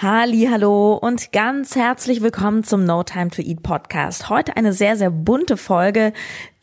Hallo und ganz herzlich willkommen zum No Time to Eat Podcast. Heute eine sehr sehr bunte Folge,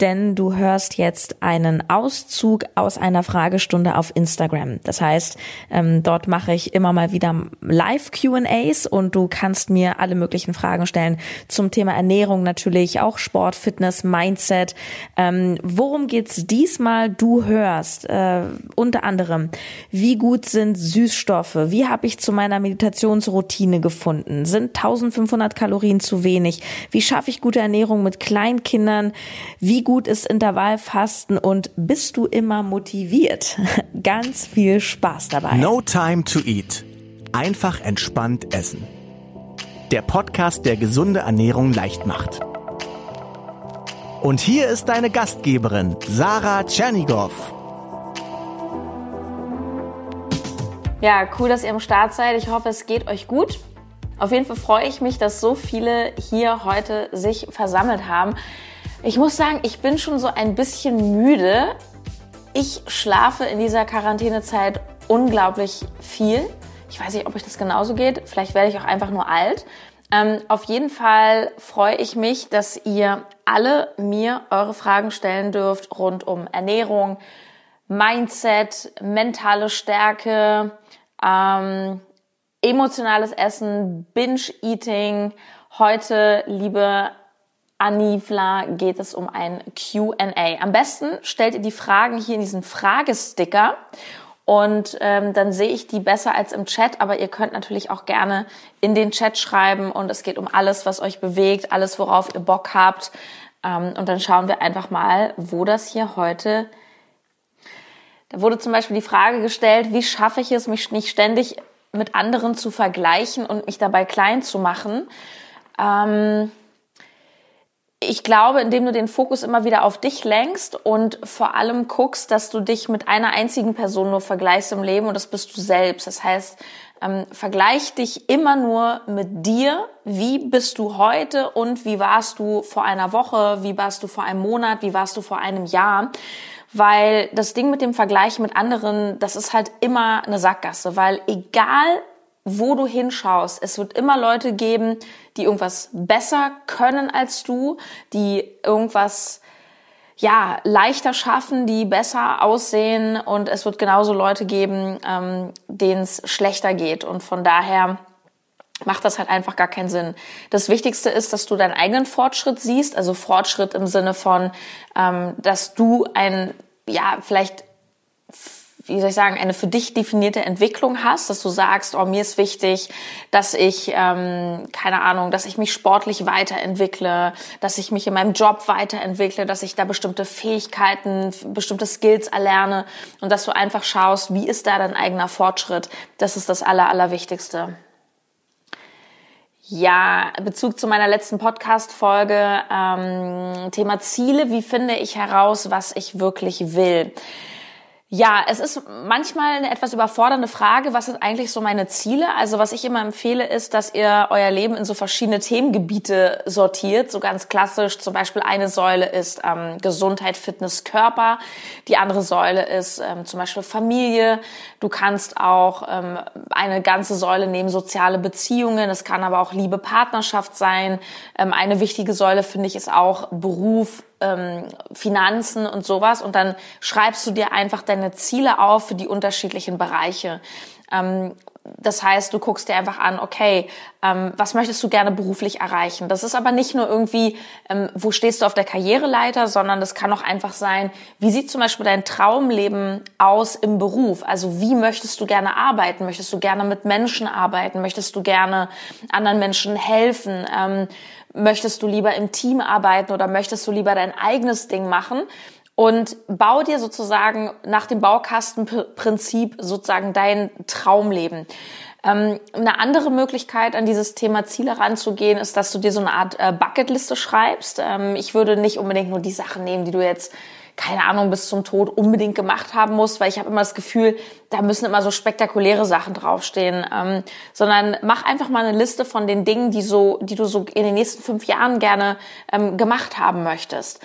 denn du hörst jetzt einen Auszug aus einer Fragestunde auf Instagram. Das heißt, ähm, dort mache ich immer mal wieder Live Q&As und du kannst mir alle möglichen Fragen stellen zum Thema Ernährung natürlich, auch Sport, Fitness, Mindset. Ähm, worum geht's diesmal? Du hörst äh, unter anderem, wie gut sind Süßstoffe? Wie habe ich zu meiner Meditationsroutine gefunden? Sind 1500 Kalorien zu wenig? Wie schaffe ich gute Ernährung mit Kleinkindern? Wie gut ist Intervallfasten und bist du immer motiviert? Ganz viel Spaß dabei. No Time to Eat. Einfach entspannt essen. Der Podcast, der gesunde Ernährung leicht macht. Und hier ist deine Gastgeberin, Sarah Tschernigow. Ja, cool, dass ihr am Start seid. Ich hoffe, es geht euch gut. Auf jeden Fall freue ich mich, dass so viele hier heute sich versammelt haben. Ich muss sagen, ich bin schon so ein bisschen müde. Ich schlafe in dieser Quarantänezeit unglaublich viel. Ich weiß nicht, ob euch das genauso geht. Vielleicht werde ich auch einfach nur alt. Ähm, auf jeden Fall freue ich mich, dass ihr alle mir eure Fragen stellen dürft rund um Ernährung, Mindset, mentale Stärke, ähm, emotionales Essen, Binge-Eating. Heute, liebe Anivla geht es um ein Q&A. Am besten stellt ihr die Fragen hier in diesen Fragesticker und ähm, dann sehe ich die besser als im Chat, aber ihr könnt natürlich auch gerne in den Chat schreiben und es geht um alles, was euch bewegt, alles, worauf ihr Bock habt. Ähm, und dann schauen wir einfach mal, wo das hier heute. Da wurde zum Beispiel die Frage gestellt, wie schaffe ich es, mich nicht ständig mit anderen zu vergleichen und mich dabei klein zu machen. Ähm, ich glaube, indem du den Fokus immer wieder auf dich lenkst und vor allem guckst, dass du dich mit einer einzigen Person nur vergleichst im Leben und das bist du selbst. Das heißt, ähm, vergleich dich immer nur mit dir. Wie bist du heute und wie warst du vor einer Woche? Wie warst du vor einem Monat? Wie warst du vor einem Jahr? Weil das Ding mit dem Vergleich mit anderen, das ist halt immer eine Sackgasse, weil egal wo du hinschaust, es wird immer Leute geben, die irgendwas besser können als du, die irgendwas ja leichter schaffen, die besser aussehen. Und es wird genauso Leute geben, ähm, denen es schlechter geht. Und von daher macht das halt einfach gar keinen Sinn. Das Wichtigste ist, dass du deinen eigenen Fortschritt siehst, also Fortschritt im Sinne von, ähm, dass du ein ja vielleicht wie soll ich sagen, eine für dich definierte Entwicklung hast, dass du sagst, oh, mir ist wichtig, dass ich, ähm, keine Ahnung, dass ich mich sportlich weiterentwickle, dass ich mich in meinem Job weiterentwickle, dass ich da bestimmte Fähigkeiten, bestimmte Skills erlerne und dass du einfach schaust, wie ist da dein eigener Fortschritt. Das ist das Aller, Allerwichtigste. Ja, Bezug zu meiner letzten Podcast-Folge, ähm, Thema Ziele. Wie finde ich heraus, was ich wirklich will? Ja, es ist manchmal eine etwas überfordernde Frage, was sind eigentlich so meine Ziele? Also was ich immer empfehle, ist, dass ihr euer Leben in so verschiedene Themengebiete sortiert. So ganz klassisch, zum Beispiel eine Säule ist ähm, Gesundheit, Fitness, Körper. Die andere Säule ist ähm, zum Beispiel Familie. Du kannst auch ähm, eine ganze Säule nehmen, soziale Beziehungen. Es kann aber auch Liebe, Partnerschaft sein. Ähm, eine wichtige Säule, finde ich, ist auch Beruf, ähm, Finanzen und sowas und dann schreibst du dir einfach deine Ziele auf für die unterschiedlichen Bereiche. Ähm, das heißt, du guckst dir einfach an, okay, ähm, was möchtest du gerne beruflich erreichen? Das ist aber nicht nur irgendwie, ähm, wo stehst du auf der Karriereleiter, sondern das kann auch einfach sein, wie sieht zum Beispiel dein Traumleben aus im Beruf? Also wie möchtest du gerne arbeiten? Möchtest du gerne mit Menschen arbeiten? Möchtest du gerne anderen Menschen helfen? Ähm, möchtest du lieber im Team arbeiten oder möchtest du lieber dein eigenes Ding machen? Und bau dir sozusagen nach dem Baukastenprinzip sozusagen dein Traumleben. Ähm, eine andere Möglichkeit, an dieses Thema Ziele ranzugehen, ist, dass du dir so eine Art äh, Bucketliste schreibst. Ähm, ich würde nicht unbedingt nur die Sachen nehmen, die du jetzt keine Ahnung, bis zum Tod unbedingt gemacht haben musst, weil ich habe immer das Gefühl, da müssen immer so spektakuläre Sachen draufstehen, ähm, sondern mach einfach mal eine Liste von den Dingen, die so, die du so in den nächsten fünf Jahren gerne gemacht haben möchtest.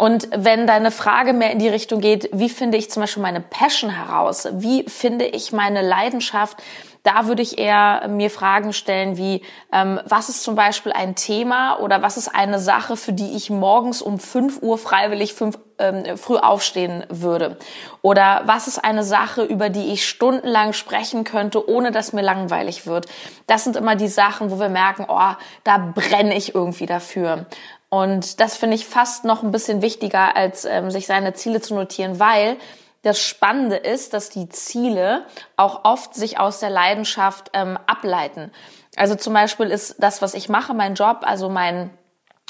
Und wenn deine Frage mehr in die Richtung geht, wie finde ich zum Beispiel meine Passion heraus? Wie finde ich meine Leidenschaft, Da würde ich eher mir Fragen stellen wie, ähm, was ist zum Beispiel ein Thema oder was ist eine Sache, für die ich morgens um 5 Uhr freiwillig fünf, ähm, früh aufstehen würde? Oder was ist eine Sache, über die ich stundenlang sprechen könnte, ohne dass mir langweilig wird? Das sind immer die Sachen, wo wir merken, oh, da brenne ich irgendwie dafür. Und das finde ich fast noch ein bisschen wichtiger, als ähm, sich seine Ziele zu notieren, weil das Spannende ist, dass die Ziele auch oft sich aus der Leidenschaft ähm, ableiten. Also zum Beispiel ist das, was ich mache, mein Job, also mein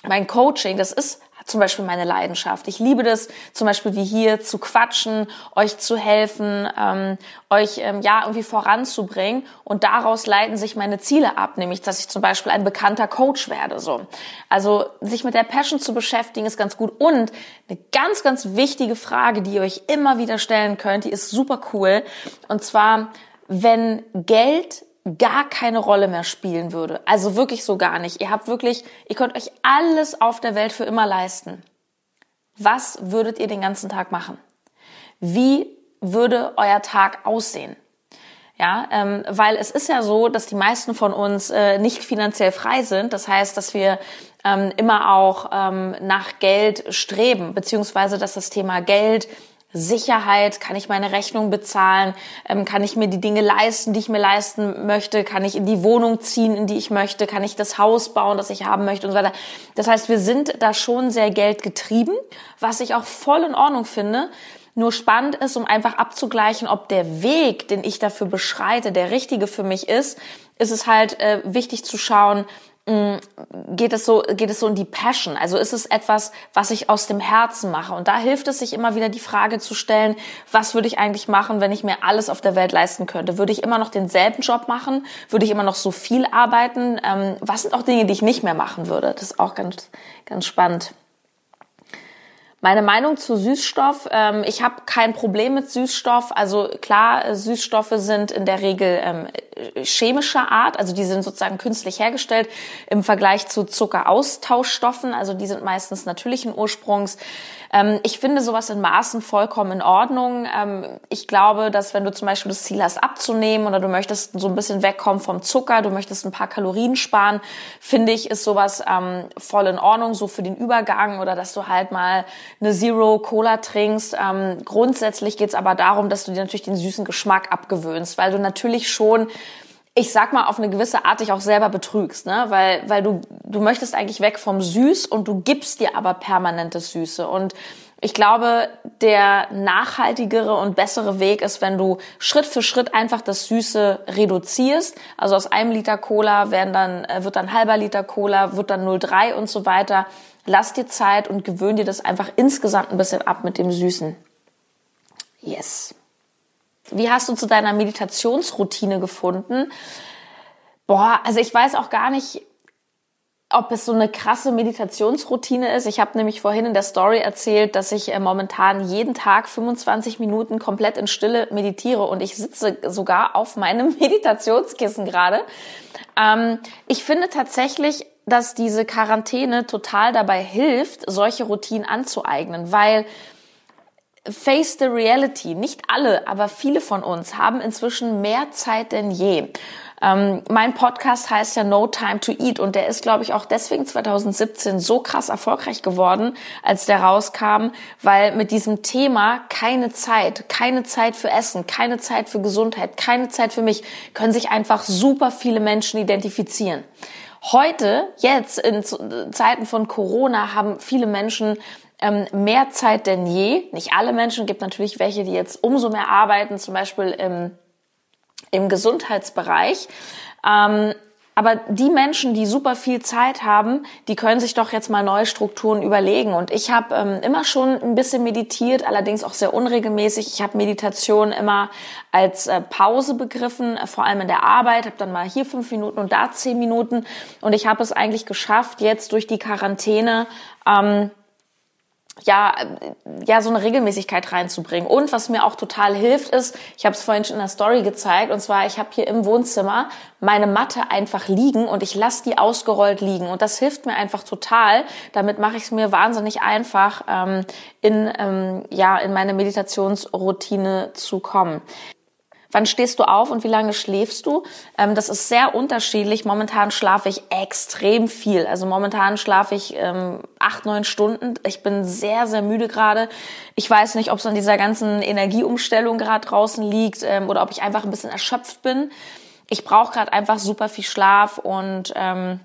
mein Coaching, das ist zum Beispiel meine Leidenschaft. Ich liebe das, zum Beispiel wie hier zu quatschen, euch zu helfen, ähm, euch ähm, ja irgendwie voranzubringen. Und daraus leiten sich meine Ziele ab, nämlich dass ich zum Beispiel ein bekannter Coach werde. So, also sich mit der Passion zu beschäftigen ist ganz gut. Und eine ganz, ganz wichtige Frage, die ihr euch immer wieder stellen könnt, die ist super cool. Und zwar, wenn Geld gar keine Rolle mehr spielen würde. Also wirklich so gar nicht. Ihr habt wirklich, ihr könnt euch alles auf der Welt für immer leisten. Was würdet ihr den ganzen Tag machen? Wie würde euer Tag aussehen? Ja, ähm, weil es ist ja so, dass die meisten von uns äh, nicht finanziell frei sind. Das heißt, dass wir ähm, immer auch ähm, nach Geld streben, beziehungsweise dass das Thema Geld Sicherheit, kann ich meine Rechnung bezahlen, ähm, kann ich mir die Dinge leisten, die ich mir leisten möchte, kann ich in die Wohnung ziehen, in die ich möchte, kann ich das Haus bauen, das ich haben möchte und so weiter. Das heißt, wir sind da schon sehr geldgetrieben, was ich auch voll in Ordnung finde. Nur spannend ist, um einfach abzugleichen, ob der Weg, den ich dafür beschreite, der richtige für mich ist, ist es halt äh, wichtig zu schauen, geht es so, geht es so in die Passion? Also ist es etwas, was ich aus dem Herzen mache? Und da hilft es sich immer wieder die Frage zu stellen, was würde ich eigentlich machen, wenn ich mir alles auf der Welt leisten könnte? Würde ich immer noch denselben Job machen? Würde ich immer noch so viel arbeiten? Ähm, was sind auch Dinge, die ich nicht mehr machen würde? Das ist auch ganz, ganz spannend. Meine Meinung zu Süßstoff, ähm, ich habe kein Problem mit Süßstoff. Also klar, Süßstoffe sind in der Regel ähm, chemischer Art, also die sind sozusagen künstlich hergestellt im Vergleich zu Zuckeraustauschstoffen, also die sind meistens natürlichen Ursprungs. Ähm, ich finde sowas in Maßen vollkommen in Ordnung. Ähm, ich glaube, dass wenn du zum Beispiel das Ziel hast abzunehmen oder du möchtest so ein bisschen wegkommen vom Zucker, du möchtest ein paar Kalorien sparen, finde ich, ist sowas ähm, voll in Ordnung, so für den Übergang oder dass du halt mal eine Zero Cola trinkst. Ähm, grundsätzlich geht's aber darum, dass du dir natürlich den süßen Geschmack abgewöhnst, weil du natürlich schon ich sag mal, auf eine gewisse Art dich auch selber betrügst, ne? Weil, weil du, du möchtest eigentlich weg vom Süß und du gibst dir aber permanentes Süße. Und ich glaube, der nachhaltigere und bessere Weg ist, wenn du Schritt für Schritt einfach das Süße reduzierst. Also aus einem Liter Cola werden dann, äh, wird dann halber Liter Cola, wird dann 0,3 und so weiter. Lass dir Zeit und gewöhn dir das einfach insgesamt ein bisschen ab mit dem Süßen. Yes. Wie hast du zu deiner Meditationsroutine gefunden? Boah, also ich weiß auch gar nicht, ob es so eine krasse Meditationsroutine ist. Ich habe nämlich vorhin in der Story erzählt, dass ich äh, momentan jeden Tag 25 Minuten komplett in Stille meditiere und ich sitze sogar auf meinem Meditationskissen gerade. Ähm, ich finde tatsächlich, dass diese Quarantäne total dabei hilft, solche Routinen anzueignen, weil Face the Reality. Nicht alle, aber viele von uns haben inzwischen mehr Zeit denn je. Ähm, mein Podcast heißt ja No Time to Eat und der ist, glaube ich, auch deswegen 2017 so krass erfolgreich geworden, als der rauskam, weil mit diesem Thema keine Zeit, keine Zeit für Essen, keine Zeit für Gesundheit, keine Zeit für mich, können sich einfach super viele Menschen identifizieren. Heute, jetzt in Zeiten von Corona, haben viele Menschen ähm, mehr Zeit denn je. Nicht alle Menschen, gibt natürlich welche, die jetzt umso mehr arbeiten, zum Beispiel im, im Gesundheitsbereich. Ähm, aber die Menschen, die super viel Zeit haben, die können sich doch jetzt mal neue Strukturen überlegen. Und ich habe ähm, immer schon ein bisschen meditiert, allerdings auch sehr unregelmäßig. Ich habe Meditation immer als äh, Pause begriffen, äh, vor allem in der Arbeit. Habe dann mal hier fünf Minuten und da zehn Minuten. Und ich habe es eigentlich geschafft, jetzt durch die Quarantäne ähm, ja, ja, so eine Regelmäßigkeit reinzubringen. Und was mir auch total hilft, ist, ich habe es vorhin schon in der Story gezeigt, und zwar, ich habe hier im Wohnzimmer meine Matte einfach liegen und ich lasse die ausgerollt liegen. Und das hilft mir einfach total. Damit mache ich es mir wahnsinnig einfach, ähm, in, ähm, ja, in meine Meditationsroutine zu kommen. Wann stehst du auf und wie lange schläfst du? Ähm, das ist sehr unterschiedlich. Momentan schlafe ich extrem viel. Also momentan schlafe ich ähm, acht, neun Stunden. Ich bin sehr, sehr müde gerade. Ich weiß nicht, ob es an dieser ganzen Energieumstellung gerade draußen liegt ähm, oder ob ich einfach ein bisschen erschöpft bin. Ich brauche gerade einfach super viel Schlaf und ähm,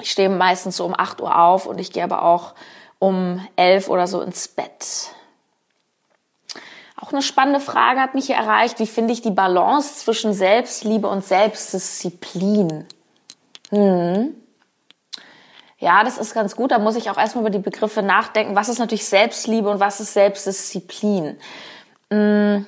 ich stehe meistens so um acht Uhr auf und ich gehe aber auch um elf oder so ins Bett. Auch eine spannende Frage hat mich hier erreicht. Wie finde ich die Balance zwischen Selbstliebe und Selbstdisziplin? Hm. Ja, das ist ganz gut. Da muss ich auch erstmal über die Begriffe nachdenken. Was ist natürlich Selbstliebe und was ist Selbstdisziplin? Hm.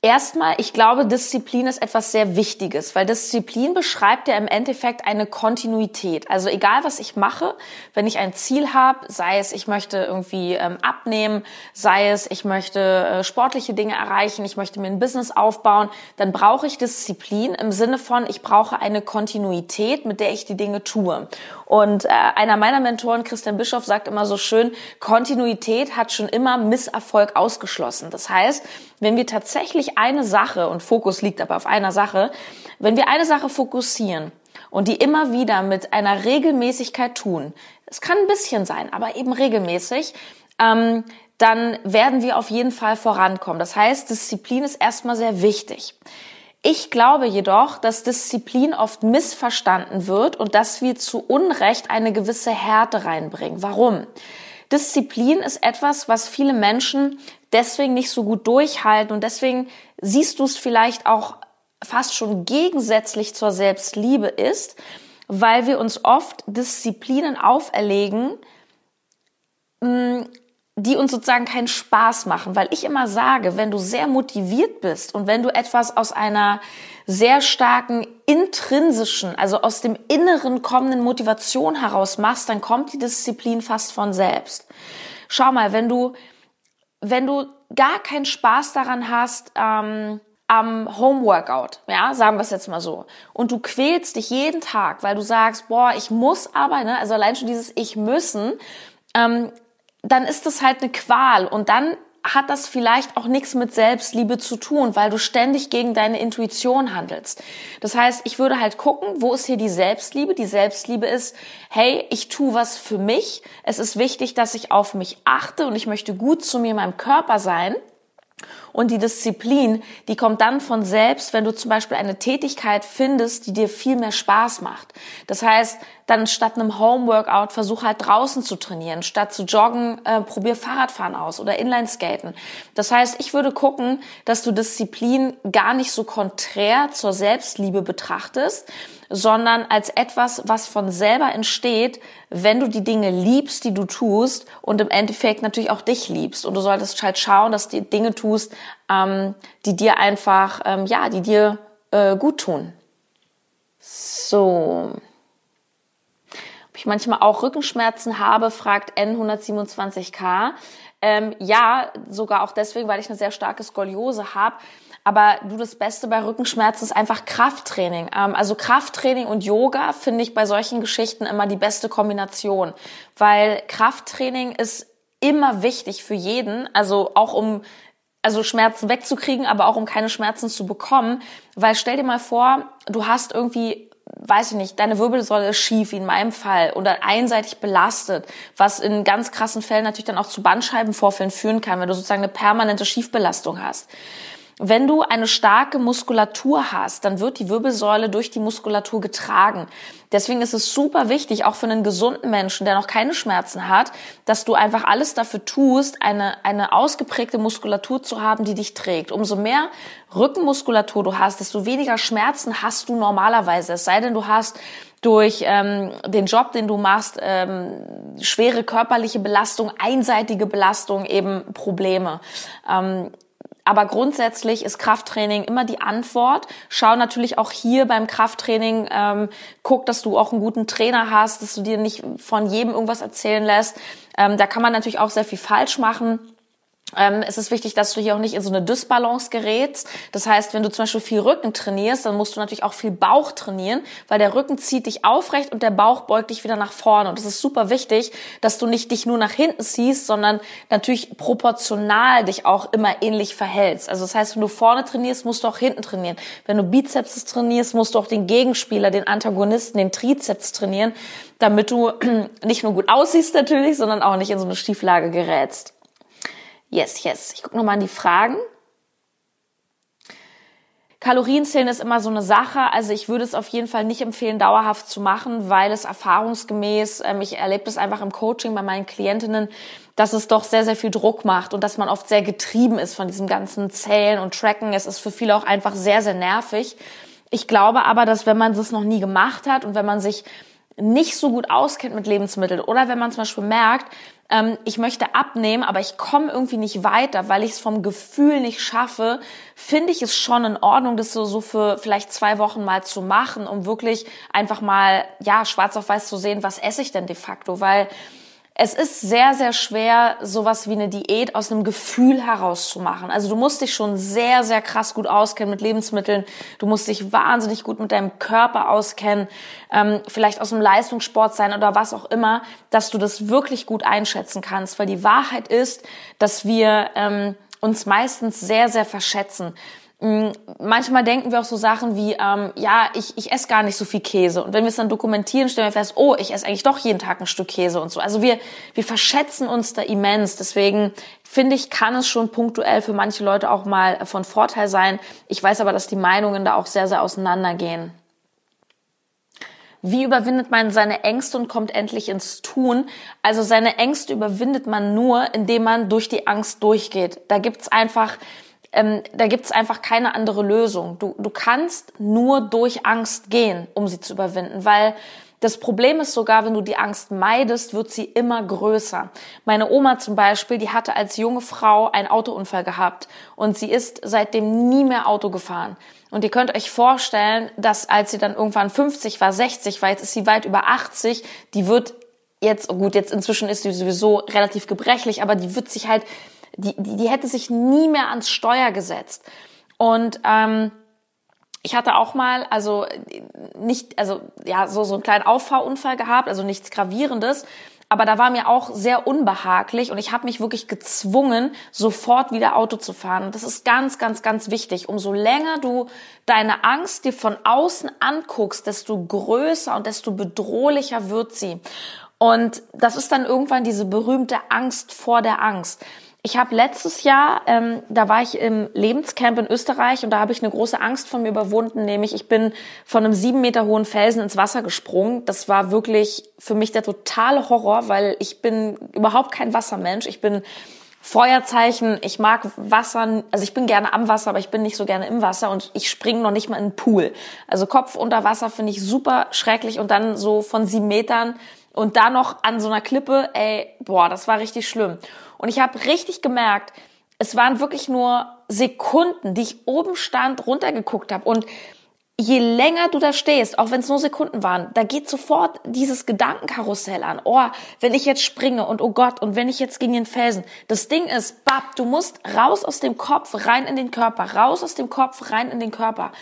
Erstmal, ich glaube, Disziplin ist etwas sehr Wichtiges, weil Disziplin beschreibt ja im Endeffekt eine Kontinuität. Also egal, was ich mache, wenn ich ein Ziel habe, sei es, ich möchte irgendwie ähm, abnehmen, sei es, ich möchte äh, sportliche Dinge erreichen, ich möchte mir ein Business aufbauen, dann brauche ich Disziplin im Sinne von, ich brauche eine Kontinuität, mit der ich die Dinge tue. Und äh, einer meiner Mentoren, Christian Bischoff, sagt immer so schön, Kontinuität hat schon immer Misserfolg ausgeschlossen. Das heißt, wenn wir tatsächlich eine Sache, und Fokus liegt aber auf einer Sache, wenn wir eine Sache fokussieren und die immer wieder mit einer Regelmäßigkeit tun, es kann ein bisschen sein, aber eben regelmäßig, ähm, dann werden wir auf jeden Fall vorankommen. Das heißt, Disziplin ist erstmal sehr wichtig. Ich glaube jedoch, dass Disziplin oft missverstanden wird und dass wir zu Unrecht eine gewisse Härte reinbringen. Warum? Disziplin ist etwas, was viele Menschen deswegen nicht so gut durchhalten und deswegen siehst du es vielleicht auch fast schon gegensätzlich zur Selbstliebe ist, weil wir uns oft Disziplinen auferlegen, mm, die uns sozusagen keinen Spaß machen, weil ich immer sage, wenn du sehr motiviert bist und wenn du etwas aus einer sehr starken intrinsischen, also aus dem Inneren kommenden Motivation heraus machst, dann kommt die Disziplin fast von selbst. Schau mal, wenn du wenn du gar keinen Spaß daran hast, ähm, am Homeworkout, ja, sagen wir es jetzt mal so, und du quälst dich jeden Tag, weil du sagst, boah, ich muss aber, ne, also allein schon dieses Ich müssen, ähm, dann ist das halt eine Qual und dann hat das vielleicht auch nichts mit Selbstliebe zu tun, weil du ständig gegen deine Intuition handelst. Das heißt, ich würde halt gucken, wo ist hier die Selbstliebe? Die Selbstliebe ist, hey, ich tue was für mich. Es ist wichtig, dass ich auf mich achte und ich möchte gut zu mir, meinem Körper sein. Und die Disziplin, die kommt dann von selbst, wenn du zum Beispiel eine Tätigkeit findest, die dir viel mehr Spaß macht. Das heißt, dann statt einem Homeworkout versuch halt draußen zu trainieren. Statt zu joggen, äh, probier Fahrradfahren aus oder Inlineskaten. Das heißt, ich würde gucken, dass du Disziplin gar nicht so konträr zur Selbstliebe betrachtest, sondern als etwas, was von selber entsteht, wenn du die Dinge liebst, die du tust und im Endeffekt natürlich auch dich liebst. Und du solltest halt schauen, dass du Dinge tust, ähm, die dir einfach, ähm, ja, die dir äh, gut tun. So. Ob ich manchmal auch Rückenschmerzen habe, fragt N127K. Ähm, ja, sogar auch deswegen, weil ich eine sehr starke Skoliose habe. Aber du, das Beste bei Rückenschmerzen ist einfach Krafttraining. Ähm, also Krafttraining und Yoga finde ich bei solchen Geschichten immer die beste Kombination, weil Krafttraining ist immer wichtig für jeden, also auch um also Schmerzen wegzukriegen, aber auch um keine Schmerzen zu bekommen, weil stell dir mal vor, du hast irgendwie weiß ich nicht, deine Wirbelsäule ist schief, wie in meinem Fall, oder einseitig belastet, was in ganz krassen Fällen natürlich dann auch zu Bandscheibenvorfällen führen kann, wenn du sozusagen eine permanente Schiefbelastung hast. Wenn du eine starke Muskulatur hast, dann wird die Wirbelsäule durch die Muskulatur getragen. Deswegen ist es super wichtig, auch für einen gesunden Menschen, der noch keine Schmerzen hat, dass du einfach alles dafür tust, eine, eine ausgeprägte Muskulatur zu haben, die dich trägt. Umso mehr Rückenmuskulatur du hast, desto weniger Schmerzen hast du normalerweise. Es sei denn, du hast durch ähm, den Job, den du machst, ähm, schwere körperliche Belastung, einseitige Belastung, eben Probleme. Ähm, aber grundsätzlich ist Krafttraining immer die Antwort. Schau natürlich auch hier beim Krafttraining, ähm, guck, dass du auch einen guten Trainer hast, dass du dir nicht von jedem irgendwas erzählen lässt. Ähm, da kann man natürlich auch sehr viel falsch machen. Ähm, es ist wichtig, dass du hier auch nicht in so eine Dysbalance gerätst. Das heißt, wenn du zum Beispiel viel Rücken trainierst, dann musst du natürlich auch viel Bauch trainieren, weil der Rücken zieht dich aufrecht und der Bauch beugt dich wieder nach vorne. Und es ist super wichtig, dass du nicht dich nur nach hinten ziehst, sondern natürlich proportional dich auch immer ähnlich verhältst. Also das heißt, wenn du vorne trainierst, musst du auch hinten trainieren. Wenn du Bizeps trainierst, musst du auch den Gegenspieler, den Antagonisten, den Trizeps trainieren, damit du nicht nur gut aussiehst natürlich, sondern auch nicht in so eine Stieflage gerätst. Yes, yes. Ich gucke nochmal an die Fragen. Kalorienzählen ist immer so eine Sache. Also ich würde es auf jeden Fall nicht empfehlen, dauerhaft zu machen, weil es erfahrungsgemäß, ähm, ich erlebe das einfach im Coaching bei meinen Klientinnen, dass es doch sehr, sehr viel Druck macht und dass man oft sehr getrieben ist von diesem ganzen Zählen und Tracken. Es ist für viele auch einfach sehr, sehr nervig. Ich glaube aber, dass wenn man das noch nie gemacht hat und wenn man sich nicht so gut auskennt mit Lebensmitteln oder wenn man zum Beispiel merkt, ähm, ich möchte abnehmen, aber ich komme irgendwie nicht weiter, weil ich es vom Gefühl nicht schaffe, finde ich es schon in Ordnung, das so, so für vielleicht zwei Wochen mal zu machen, um wirklich einfach mal, ja, schwarz auf weiß zu sehen, was esse ich denn de facto, weil es ist sehr, sehr schwer, sowas wie eine Diät aus einem Gefühl herauszumachen. Also du musst dich schon sehr, sehr krass gut auskennen mit Lebensmitteln. Du musst dich wahnsinnig gut mit deinem Körper auskennen, ähm, vielleicht aus dem Leistungssport sein oder was auch immer, dass du das wirklich gut einschätzen kannst. Weil die Wahrheit ist, dass wir ähm, uns meistens sehr, sehr verschätzen. Mm, manchmal denken wir auch so Sachen wie, ähm, ja, ich, ich esse gar nicht so viel Käse. Und wenn wir es dann dokumentieren, stellen wir fest, oh, ich esse eigentlich doch jeden Tag ein Stück Käse und so. Also wir, wir verschätzen uns da immens. Deswegen finde ich, kann es schon punktuell für manche Leute auch mal von Vorteil sein. Ich weiß aber, dass die Meinungen da auch sehr, sehr auseinandergehen. Wie überwindet man seine Ängste und kommt endlich ins Tun? Also seine Ängste überwindet man nur, indem man durch die Angst durchgeht. Da gibt's einfach ähm, da gibt's einfach keine andere Lösung. Du, du kannst nur durch Angst gehen, um sie zu überwinden, weil das Problem ist sogar, wenn du die Angst meidest, wird sie immer größer. Meine Oma zum Beispiel, die hatte als junge Frau einen Autounfall gehabt und sie ist seitdem nie mehr Auto gefahren. Und ihr könnt euch vorstellen, dass als sie dann irgendwann 50 war, 60 war, jetzt ist sie weit über 80, die wird jetzt, gut, jetzt inzwischen ist sie sowieso relativ gebrechlich, aber die wird sich halt die, die, die hätte sich nie mehr ans Steuer gesetzt. Und ähm, ich hatte auch mal, also nicht, also ja, so, so einen kleinen Auffahrunfall gehabt, also nichts Gravierendes. Aber da war mir auch sehr unbehaglich und ich habe mich wirklich gezwungen, sofort wieder Auto zu fahren. Und das ist ganz, ganz, ganz wichtig. Umso länger du deine Angst dir von außen anguckst, desto größer und desto bedrohlicher wird sie. Und das ist dann irgendwann diese berühmte Angst vor der Angst. Ich habe letztes Jahr, ähm, da war ich im Lebenscamp in Österreich und da habe ich eine große Angst von mir überwunden, nämlich ich bin von einem sieben Meter hohen Felsen ins Wasser gesprungen. Das war wirklich für mich der totale Horror, weil ich bin überhaupt kein Wassermensch. Ich bin Feuerzeichen, ich mag Wasser, also ich bin gerne am Wasser, aber ich bin nicht so gerne im Wasser und ich springe noch nicht mal in den Pool. Also Kopf unter Wasser finde ich super schrecklich und dann so von sieben Metern und da noch an so einer Klippe, ey, boah, das war richtig schlimm. Und ich habe richtig gemerkt, es waren wirklich nur Sekunden, die ich oben stand, runtergeguckt habe. Und je länger du da stehst, auch wenn es nur Sekunden waren, da geht sofort dieses Gedankenkarussell an. Oh, wenn ich jetzt springe und oh Gott, und wenn ich jetzt gegen den Felsen. Das Ding ist, bab, du musst raus aus dem Kopf, rein in den Körper, raus aus dem Kopf, rein in den Körper.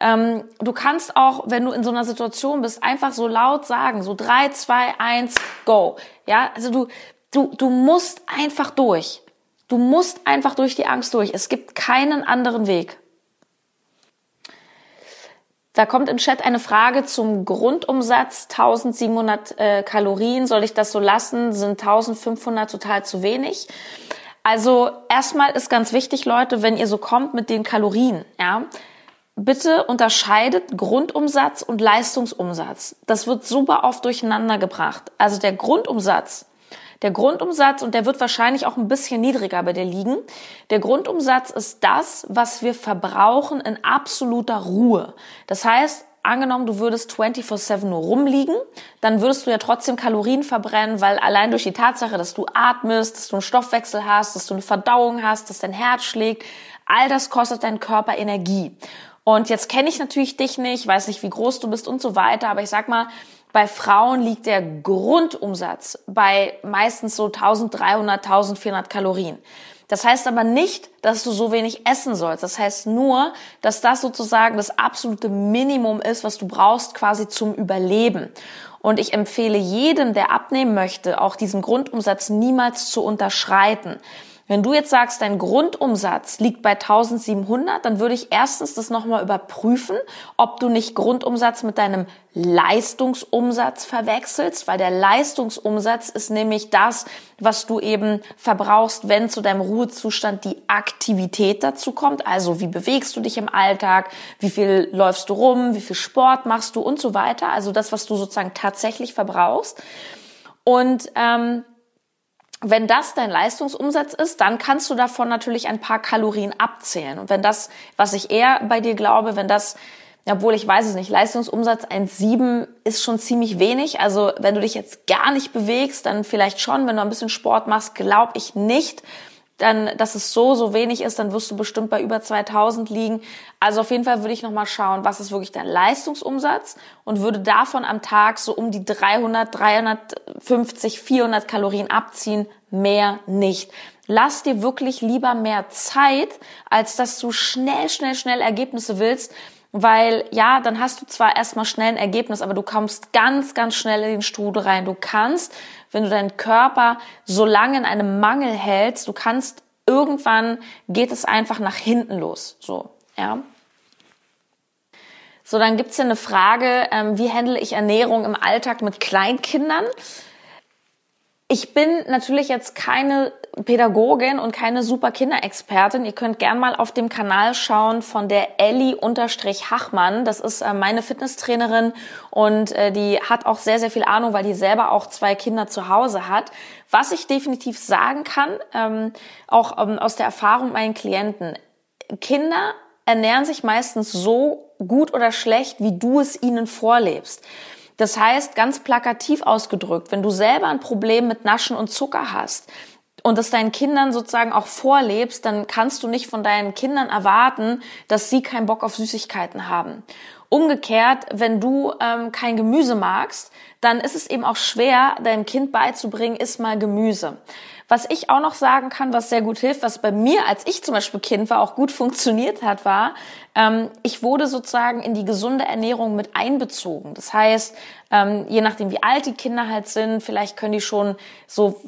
Ähm, du kannst auch, wenn du in so einer Situation bist, einfach so laut sagen, so drei, zwei, eins, go. Ja, also du, Du, du musst einfach durch. Du musst einfach durch die Angst durch. Es gibt keinen anderen Weg. Da kommt im Chat eine Frage zum Grundumsatz. 1700 äh, Kalorien. Soll ich das so lassen? Sind 1500 total zu wenig? Also erstmal ist ganz wichtig, Leute, wenn ihr so kommt mit den Kalorien, ja, bitte unterscheidet Grundumsatz und Leistungsumsatz. Das wird super oft durcheinander gebracht. Also der Grundumsatz der Grundumsatz, und der wird wahrscheinlich auch ein bisschen niedriger bei dir liegen, der Grundumsatz ist das, was wir verbrauchen in absoluter Ruhe. Das heißt, angenommen, du würdest 24-7 nur rumliegen, dann würdest du ja trotzdem Kalorien verbrennen, weil allein durch die Tatsache, dass du atmest, dass du einen Stoffwechsel hast, dass du eine Verdauung hast, dass dein Herz schlägt, all das kostet deinen Körper Energie. Und jetzt kenne ich natürlich dich nicht, weiß nicht, wie groß du bist und so weiter, aber ich sag mal, bei Frauen liegt der Grundumsatz bei meistens so 1300, 1400 Kalorien. Das heißt aber nicht, dass du so wenig essen sollst. Das heißt nur, dass das sozusagen das absolute Minimum ist, was du brauchst quasi zum Überleben. Und ich empfehle jedem, der abnehmen möchte, auch diesen Grundumsatz niemals zu unterschreiten. Wenn du jetzt sagst, dein Grundumsatz liegt bei 1700, dann würde ich erstens das nochmal überprüfen, ob du nicht Grundumsatz mit deinem Leistungsumsatz verwechselst, weil der Leistungsumsatz ist nämlich das, was du eben verbrauchst, wenn zu deinem Ruhezustand die Aktivität dazu kommt. Also wie bewegst du dich im Alltag, wie viel läufst du rum, wie viel Sport machst du und so weiter. Also das, was du sozusagen tatsächlich verbrauchst. Und ähm, wenn das dein Leistungsumsatz ist, dann kannst du davon natürlich ein paar Kalorien abzählen. Und wenn das, was ich eher bei dir glaube, wenn das, obwohl ich weiß es nicht, Leistungsumsatz 1,7 ist schon ziemlich wenig. Also wenn du dich jetzt gar nicht bewegst, dann vielleicht schon. Wenn du ein bisschen Sport machst, glaube ich nicht dann, dass es so, so wenig ist, dann wirst du bestimmt bei über 2000 liegen. Also auf jeden Fall würde ich nochmal schauen, was ist wirklich dein Leistungsumsatz und würde davon am Tag so um die 300, 350, 400 Kalorien abziehen, mehr nicht. Lass dir wirklich lieber mehr Zeit, als dass du schnell, schnell, schnell Ergebnisse willst, weil ja, dann hast du zwar erstmal schnell ein Ergebnis, aber du kommst ganz, ganz schnell in den Strudel rein. Du kannst, wenn du deinen Körper so lange in einem Mangel hältst, du kannst irgendwann geht es einfach nach hinten los. So, ja. So, dann gibt's hier eine Frage, ähm, wie handle ich Ernährung im Alltag mit Kleinkindern? Ich bin natürlich jetzt keine Pädagogin und keine super Kinderexpertin. Ihr könnt gern mal auf dem Kanal schauen von der Elli-Hachmann. Das ist äh, meine Fitnesstrainerin und äh, die hat auch sehr, sehr viel Ahnung, weil die selber auch zwei Kinder zu Hause hat. Was ich definitiv sagen kann, ähm, auch ähm, aus der Erfahrung meinen Klienten, Kinder ernähren sich meistens so gut oder schlecht, wie du es ihnen vorlebst. Das heißt, ganz plakativ ausgedrückt, wenn du selber ein Problem mit Naschen und Zucker hast, und das deinen Kindern sozusagen auch vorlebst, dann kannst du nicht von deinen Kindern erwarten, dass sie keinen Bock auf Süßigkeiten haben. Umgekehrt, wenn du ähm, kein Gemüse magst, dann ist es eben auch schwer, deinem Kind beizubringen, iss mal Gemüse. Was ich auch noch sagen kann, was sehr gut hilft, was bei mir, als ich zum Beispiel Kind war, auch gut funktioniert hat, war, ähm, ich wurde sozusagen in die gesunde Ernährung mit einbezogen. Das heißt, ähm, je nachdem, wie alt die Kinder halt sind, vielleicht können die schon so,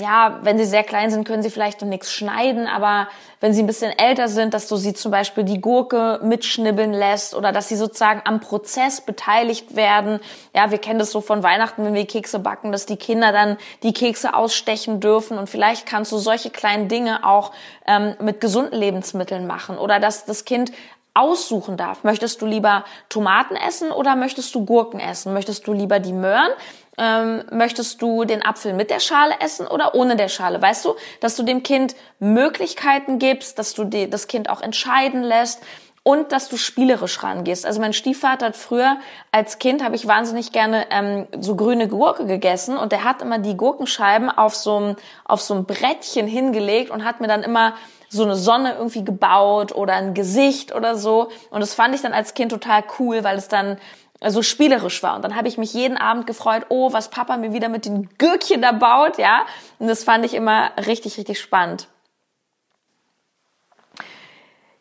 ja, wenn sie sehr klein sind, können sie vielleicht noch nichts schneiden, aber wenn sie ein bisschen älter sind, dass du sie zum Beispiel die Gurke mitschnibbeln lässt oder dass sie sozusagen am Prozess beteiligt werden. Ja, wir kennen das so von Weihnachten, wenn wir Kekse backen, dass die Kinder dann die Kekse ausstechen dürfen und vielleicht kannst du solche kleinen Dinge auch ähm, mit gesunden Lebensmitteln machen oder dass das Kind aussuchen darf. Möchtest du lieber Tomaten essen oder möchtest du Gurken essen? Möchtest du lieber die Möhren? Ähm, möchtest du den Apfel mit der Schale essen oder ohne der Schale? Weißt du, dass du dem Kind Möglichkeiten gibst, dass du die, das Kind auch entscheiden lässt und dass du spielerisch rangehst. Also mein Stiefvater hat früher als Kind habe ich wahnsinnig gerne ähm, so grüne Gurke gegessen und der hat immer die Gurkenscheiben auf so einem auf so einem Brettchen hingelegt und hat mir dann immer so eine Sonne irgendwie gebaut oder ein Gesicht oder so. Und das fand ich dann als Kind total cool, weil es dann so spielerisch war. Und dann habe ich mich jeden Abend gefreut, oh, was Papa mir wieder mit den Gürkchen da baut, ja. Und das fand ich immer richtig, richtig spannend.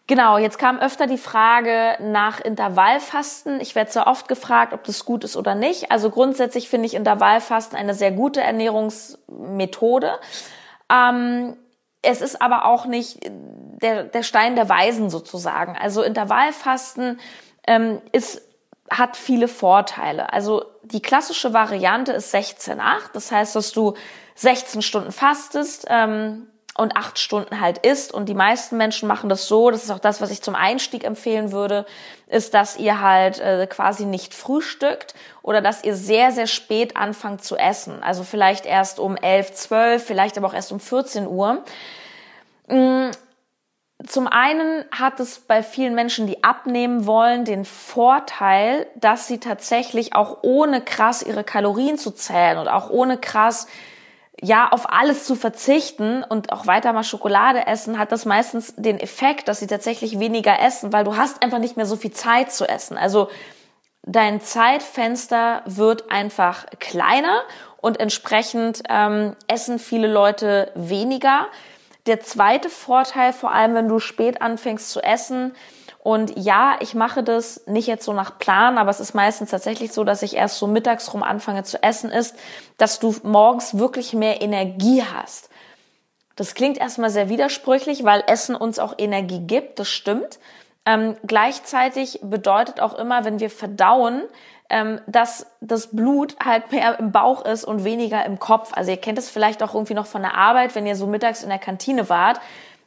Genau, jetzt kam öfter die Frage nach Intervallfasten. Ich werde sehr oft gefragt, ob das gut ist oder nicht. Also grundsätzlich finde ich Intervallfasten eine sehr gute Ernährungsmethode. Ähm, es ist aber auch nicht der, der Stein der Weisen sozusagen. Also Intervallfasten ähm, ist, hat viele Vorteile. Also die klassische Variante ist 16-8. Das heißt, dass du 16 Stunden fastest ähm, und 8 Stunden halt isst. Und die meisten Menschen machen das so, das ist auch das, was ich zum Einstieg empfehlen würde, ist, dass ihr halt äh, quasi nicht frühstückt oder dass ihr sehr, sehr spät anfangt zu essen. Also vielleicht erst um 11, 12, vielleicht aber auch erst um 14 Uhr. Mm, zum einen hat es bei vielen Menschen, die abnehmen wollen, den Vorteil, dass sie tatsächlich auch ohne krass ihre Kalorien zu zählen und auch ohne krass ja, auf alles zu verzichten und auch weiter mal Schokolade essen, hat das meistens den Effekt, dass sie tatsächlich weniger essen, weil du hast einfach nicht mehr so viel Zeit zu essen. Also dein Zeitfenster wird einfach kleiner und entsprechend ähm, essen viele Leute weniger. Der zweite Vorteil, vor allem wenn du spät anfängst zu essen, und ja, ich mache das nicht jetzt so nach Plan, aber es ist meistens tatsächlich so, dass ich erst so mittags rum anfange zu essen, ist, dass du morgens wirklich mehr Energie hast. Das klingt erstmal sehr widersprüchlich, weil Essen uns auch Energie gibt, das stimmt. Ähm, gleichzeitig bedeutet auch immer, wenn wir verdauen, ähm, dass das Blut halt mehr im Bauch ist und weniger im Kopf. Also ihr kennt es vielleicht auch irgendwie noch von der Arbeit, wenn ihr so mittags in der Kantine wart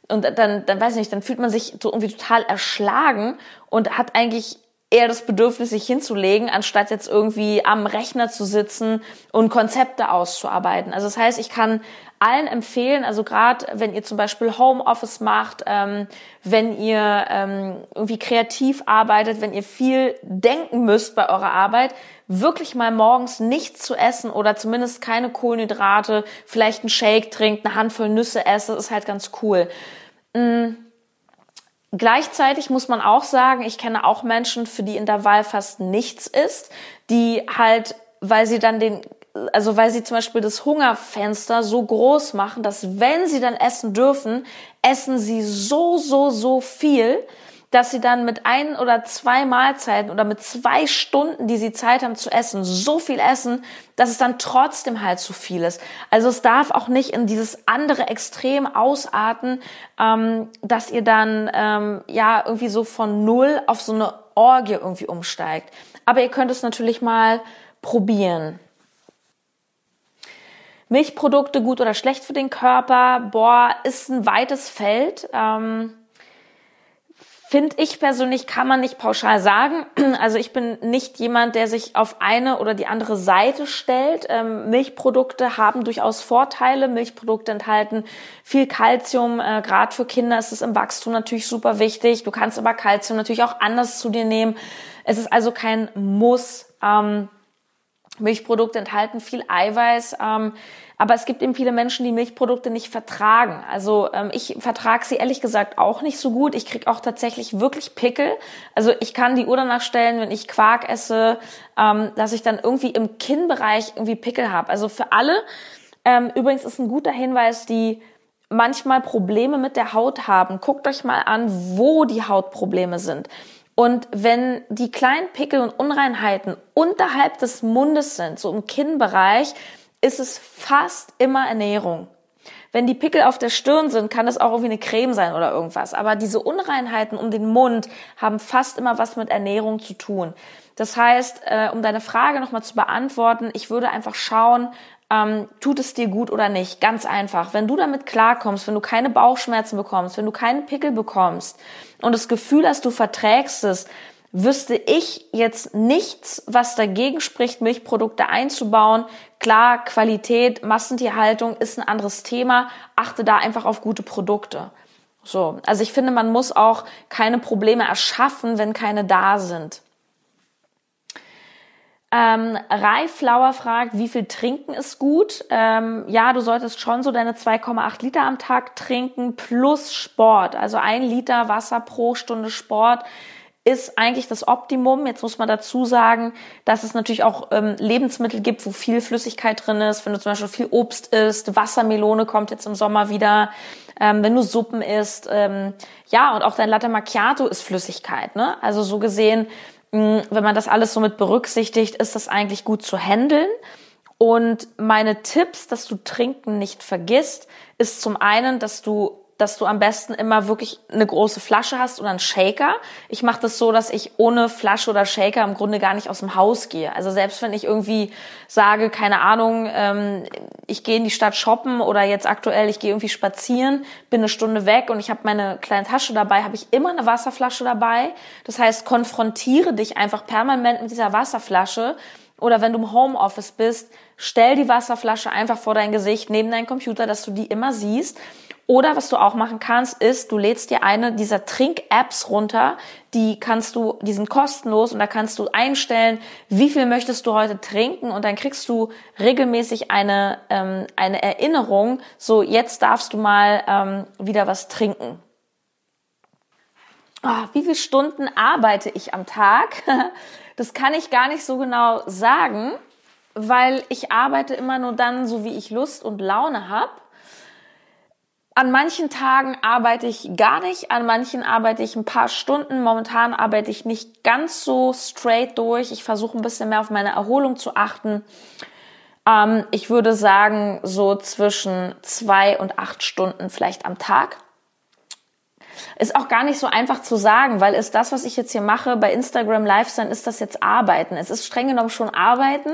und dann, dann weiß ich nicht, dann fühlt man sich so irgendwie total erschlagen und hat eigentlich eher das Bedürfnis, sich hinzulegen, anstatt jetzt irgendwie am Rechner zu sitzen und Konzepte auszuarbeiten. Also das heißt, ich kann allen empfehlen, also gerade wenn ihr zum Beispiel Homeoffice macht, ähm, wenn ihr ähm, irgendwie kreativ arbeitet, wenn ihr viel denken müsst bei eurer Arbeit, wirklich mal morgens nichts zu essen oder zumindest keine Kohlenhydrate, vielleicht einen Shake trinkt, eine Handvoll Nüsse esst, das ist halt ganz cool. Mhm. Gleichzeitig muss man auch sagen, ich kenne auch Menschen, für die Intervall fast nichts ist, die halt, weil sie dann den also weil sie zum Beispiel das Hungerfenster so groß machen, dass wenn sie dann essen dürfen, essen sie so, so, so viel, dass sie dann mit ein oder zwei Mahlzeiten oder mit zwei Stunden, die sie Zeit haben zu essen, so viel essen, dass es dann trotzdem halt zu viel ist. Also es darf auch nicht in dieses andere Extrem ausarten, ähm, dass ihr dann ähm, ja irgendwie so von null auf so eine Orgie irgendwie umsteigt. Aber ihr könnt es natürlich mal probieren. Milchprodukte gut oder schlecht für den Körper, boah, ist ein weites Feld. Ähm, Finde ich persönlich, kann man nicht pauschal sagen. Also ich bin nicht jemand, der sich auf eine oder die andere Seite stellt. Ähm, Milchprodukte haben durchaus Vorteile. Milchprodukte enthalten viel Kalzium. Äh, Gerade für Kinder ist es im Wachstum natürlich super wichtig. Du kannst aber Kalzium natürlich auch anders zu dir nehmen. Es ist also kein Muss. Ähm, Milchprodukte enthalten viel Eiweiß, ähm, aber es gibt eben viele Menschen, die Milchprodukte nicht vertragen. Also ähm, ich vertrage sie ehrlich gesagt auch nicht so gut. Ich krieg auch tatsächlich wirklich Pickel. Also ich kann die Uhr danach stellen, wenn ich Quark esse, ähm, dass ich dann irgendwie im Kinnbereich irgendwie Pickel habe. Also für alle, ähm, übrigens ist ein guter Hinweis, die manchmal Probleme mit der Haut haben. Guckt euch mal an, wo die Hautprobleme sind. Und wenn die kleinen Pickel und Unreinheiten unterhalb des Mundes sind, so im Kinnbereich, ist es fast immer Ernährung. Wenn die Pickel auf der Stirn sind, kann das auch irgendwie eine Creme sein oder irgendwas. Aber diese Unreinheiten um den Mund haben fast immer was mit Ernährung zu tun. Das heißt, äh, um deine Frage nochmal zu beantworten, ich würde einfach schauen, ähm, tut es dir gut oder nicht. Ganz einfach. Wenn du damit klarkommst, wenn du keine Bauchschmerzen bekommst, wenn du keinen Pickel bekommst und das Gefühl hast, du verträgst es, wüsste ich jetzt nichts, was dagegen spricht, Milchprodukte einzubauen. Klar, Qualität, Massentierhaltung ist ein anderes Thema. Achte da einfach auf gute Produkte. So. Also ich finde, man muss auch keine Probleme erschaffen, wenn keine da sind. Ähm, Reiflauer fragt, wie viel trinken ist gut? Ähm, ja, du solltest schon so deine 2,8 Liter am Tag trinken plus Sport. Also ein Liter Wasser pro Stunde Sport ist eigentlich das Optimum. Jetzt muss man dazu sagen, dass es natürlich auch ähm, Lebensmittel gibt, wo viel Flüssigkeit drin ist. Wenn du zum Beispiel viel Obst isst, Wassermelone kommt jetzt im Sommer wieder. Ähm, wenn du Suppen isst, ähm, ja, und auch dein Latte Macchiato ist Flüssigkeit. Ne? Also so gesehen wenn man das alles so mit berücksichtigt, ist das eigentlich gut zu handeln. Und meine Tipps, dass du Trinken nicht vergisst, ist zum einen, dass du dass du am besten immer wirklich eine große Flasche hast oder einen Shaker. Ich mache das so, dass ich ohne Flasche oder Shaker im Grunde gar nicht aus dem Haus gehe. Also selbst wenn ich irgendwie sage, keine Ahnung, ähm, ich gehe in die Stadt shoppen oder jetzt aktuell, ich gehe irgendwie spazieren, bin eine Stunde weg und ich habe meine kleine Tasche dabei, habe ich immer eine Wasserflasche dabei. Das heißt, konfrontiere dich einfach permanent mit dieser Wasserflasche. Oder wenn du im Homeoffice bist, stell die Wasserflasche einfach vor dein Gesicht neben deinen Computer, dass du die immer siehst oder was du auch machen kannst, ist, du lädst dir eine dieser Trink-Apps runter, die kannst du, die sind kostenlos und da kannst du einstellen, wie viel möchtest du heute trinken und dann kriegst du regelmäßig eine, ähm, eine Erinnerung, so jetzt darfst du mal ähm, wieder was trinken. Oh, wie viele Stunden arbeite ich am Tag? Das kann ich gar nicht so genau sagen, weil ich arbeite immer nur dann, so wie ich Lust und Laune habe. An manchen Tagen arbeite ich gar nicht, an manchen arbeite ich ein paar Stunden. Momentan arbeite ich nicht ganz so straight durch. Ich versuche ein bisschen mehr auf meine Erholung zu achten. Ähm, ich würde sagen, so zwischen zwei und acht Stunden vielleicht am Tag. Ist auch gar nicht so einfach zu sagen, weil ist das, was ich jetzt hier mache bei Instagram Live sein, ist das jetzt Arbeiten. Es ist streng genommen schon Arbeiten,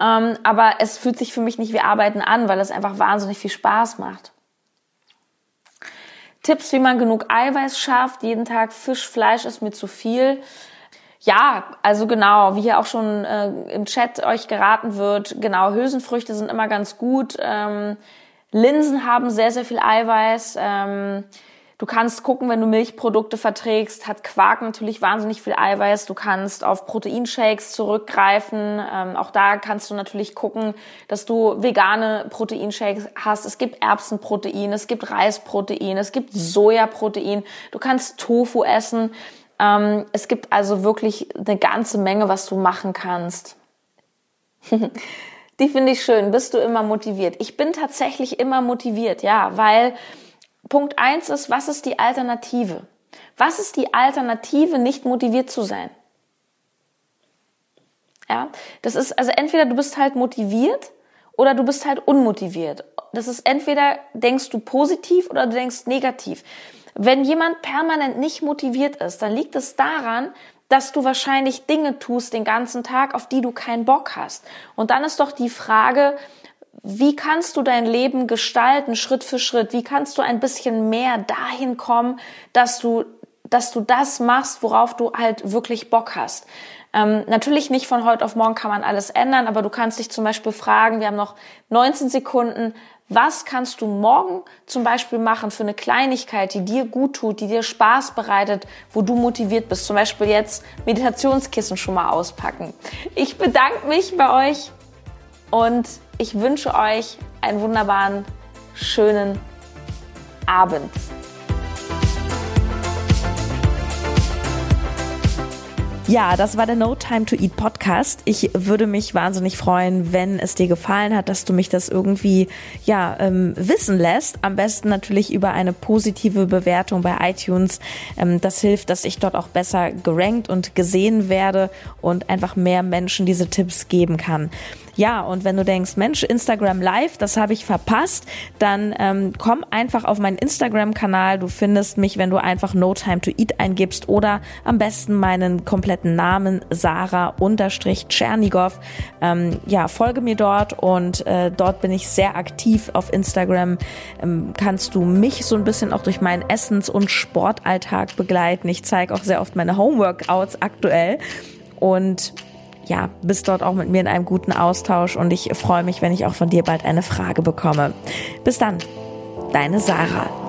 ähm, aber es fühlt sich für mich nicht wie Arbeiten an, weil es einfach wahnsinnig viel Spaß macht. Tipps, wie man genug Eiweiß schafft. Jeden Tag Fisch, Fleisch ist mir zu viel. Ja, also genau, wie hier auch schon äh, im Chat euch geraten wird, genau, Hülsenfrüchte sind immer ganz gut. Ähm, Linsen haben sehr, sehr viel Eiweiß. Ähm, Du kannst gucken, wenn du Milchprodukte verträgst, hat Quark natürlich wahnsinnig viel Eiweiß. Du kannst auf Proteinshakes zurückgreifen. Ähm, auch da kannst du natürlich gucken, dass du vegane Proteinshakes hast. Es gibt Erbsenprotein, es gibt Reisprotein, es gibt Sojaprotein. Du kannst Tofu essen. Ähm, es gibt also wirklich eine ganze Menge, was du machen kannst. Die finde ich schön. Bist du immer motiviert? Ich bin tatsächlich immer motiviert, ja, weil Punkt eins ist, was ist die Alternative? Was ist die Alternative, nicht motiviert zu sein? Ja, das ist, also entweder du bist halt motiviert oder du bist halt unmotiviert. Das ist entweder denkst du positiv oder du denkst negativ. Wenn jemand permanent nicht motiviert ist, dann liegt es daran, dass du wahrscheinlich Dinge tust den ganzen Tag, auf die du keinen Bock hast. Und dann ist doch die Frage, wie kannst du dein Leben gestalten, Schritt für Schritt? Wie kannst du ein bisschen mehr dahin kommen, dass du, dass du das machst, worauf du halt wirklich Bock hast? Ähm, natürlich nicht von heute auf morgen kann man alles ändern, aber du kannst dich zum Beispiel fragen, wir haben noch 19 Sekunden, was kannst du morgen zum Beispiel machen für eine Kleinigkeit, die dir gut tut, die dir Spaß bereitet, wo du motiviert bist? Zum Beispiel jetzt Meditationskissen schon mal auspacken. Ich bedanke mich bei euch und ich wünsche euch einen wunderbaren, schönen Abend. Ja, das war der No Time to Eat Podcast. Ich würde mich wahnsinnig freuen, wenn es dir gefallen hat, dass du mich das irgendwie ja ähm, wissen lässt. Am besten natürlich über eine positive Bewertung bei iTunes. Ähm, das hilft, dass ich dort auch besser gerankt und gesehen werde und einfach mehr Menschen diese Tipps geben kann. Ja, und wenn du denkst, Mensch, Instagram Live, das habe ich verpasst, dann ähm, komm einfach auf meinen Instagram-Kanal. Du findest mich, wenn du einfach No Time to Eat eingibst oder am besten meinen kompletten Namen Sarah unterstrich Tschernigow. Ähm, ja, folge mir dort und äh, dort bin ich sehr aktiv auf Instagram. Ähm, kannst du mich so ein bisschen auch durch meinen Essens- und Sportalltag begleiten. Ich zeige auch sehr oft meine Homeworkouts aktuell und ja, bist dort auch mit mir in einem guten Austausch und ich freue mich, wenn ich auch von dir bald eine Frage bekomme. Bis dann, deine Sarah.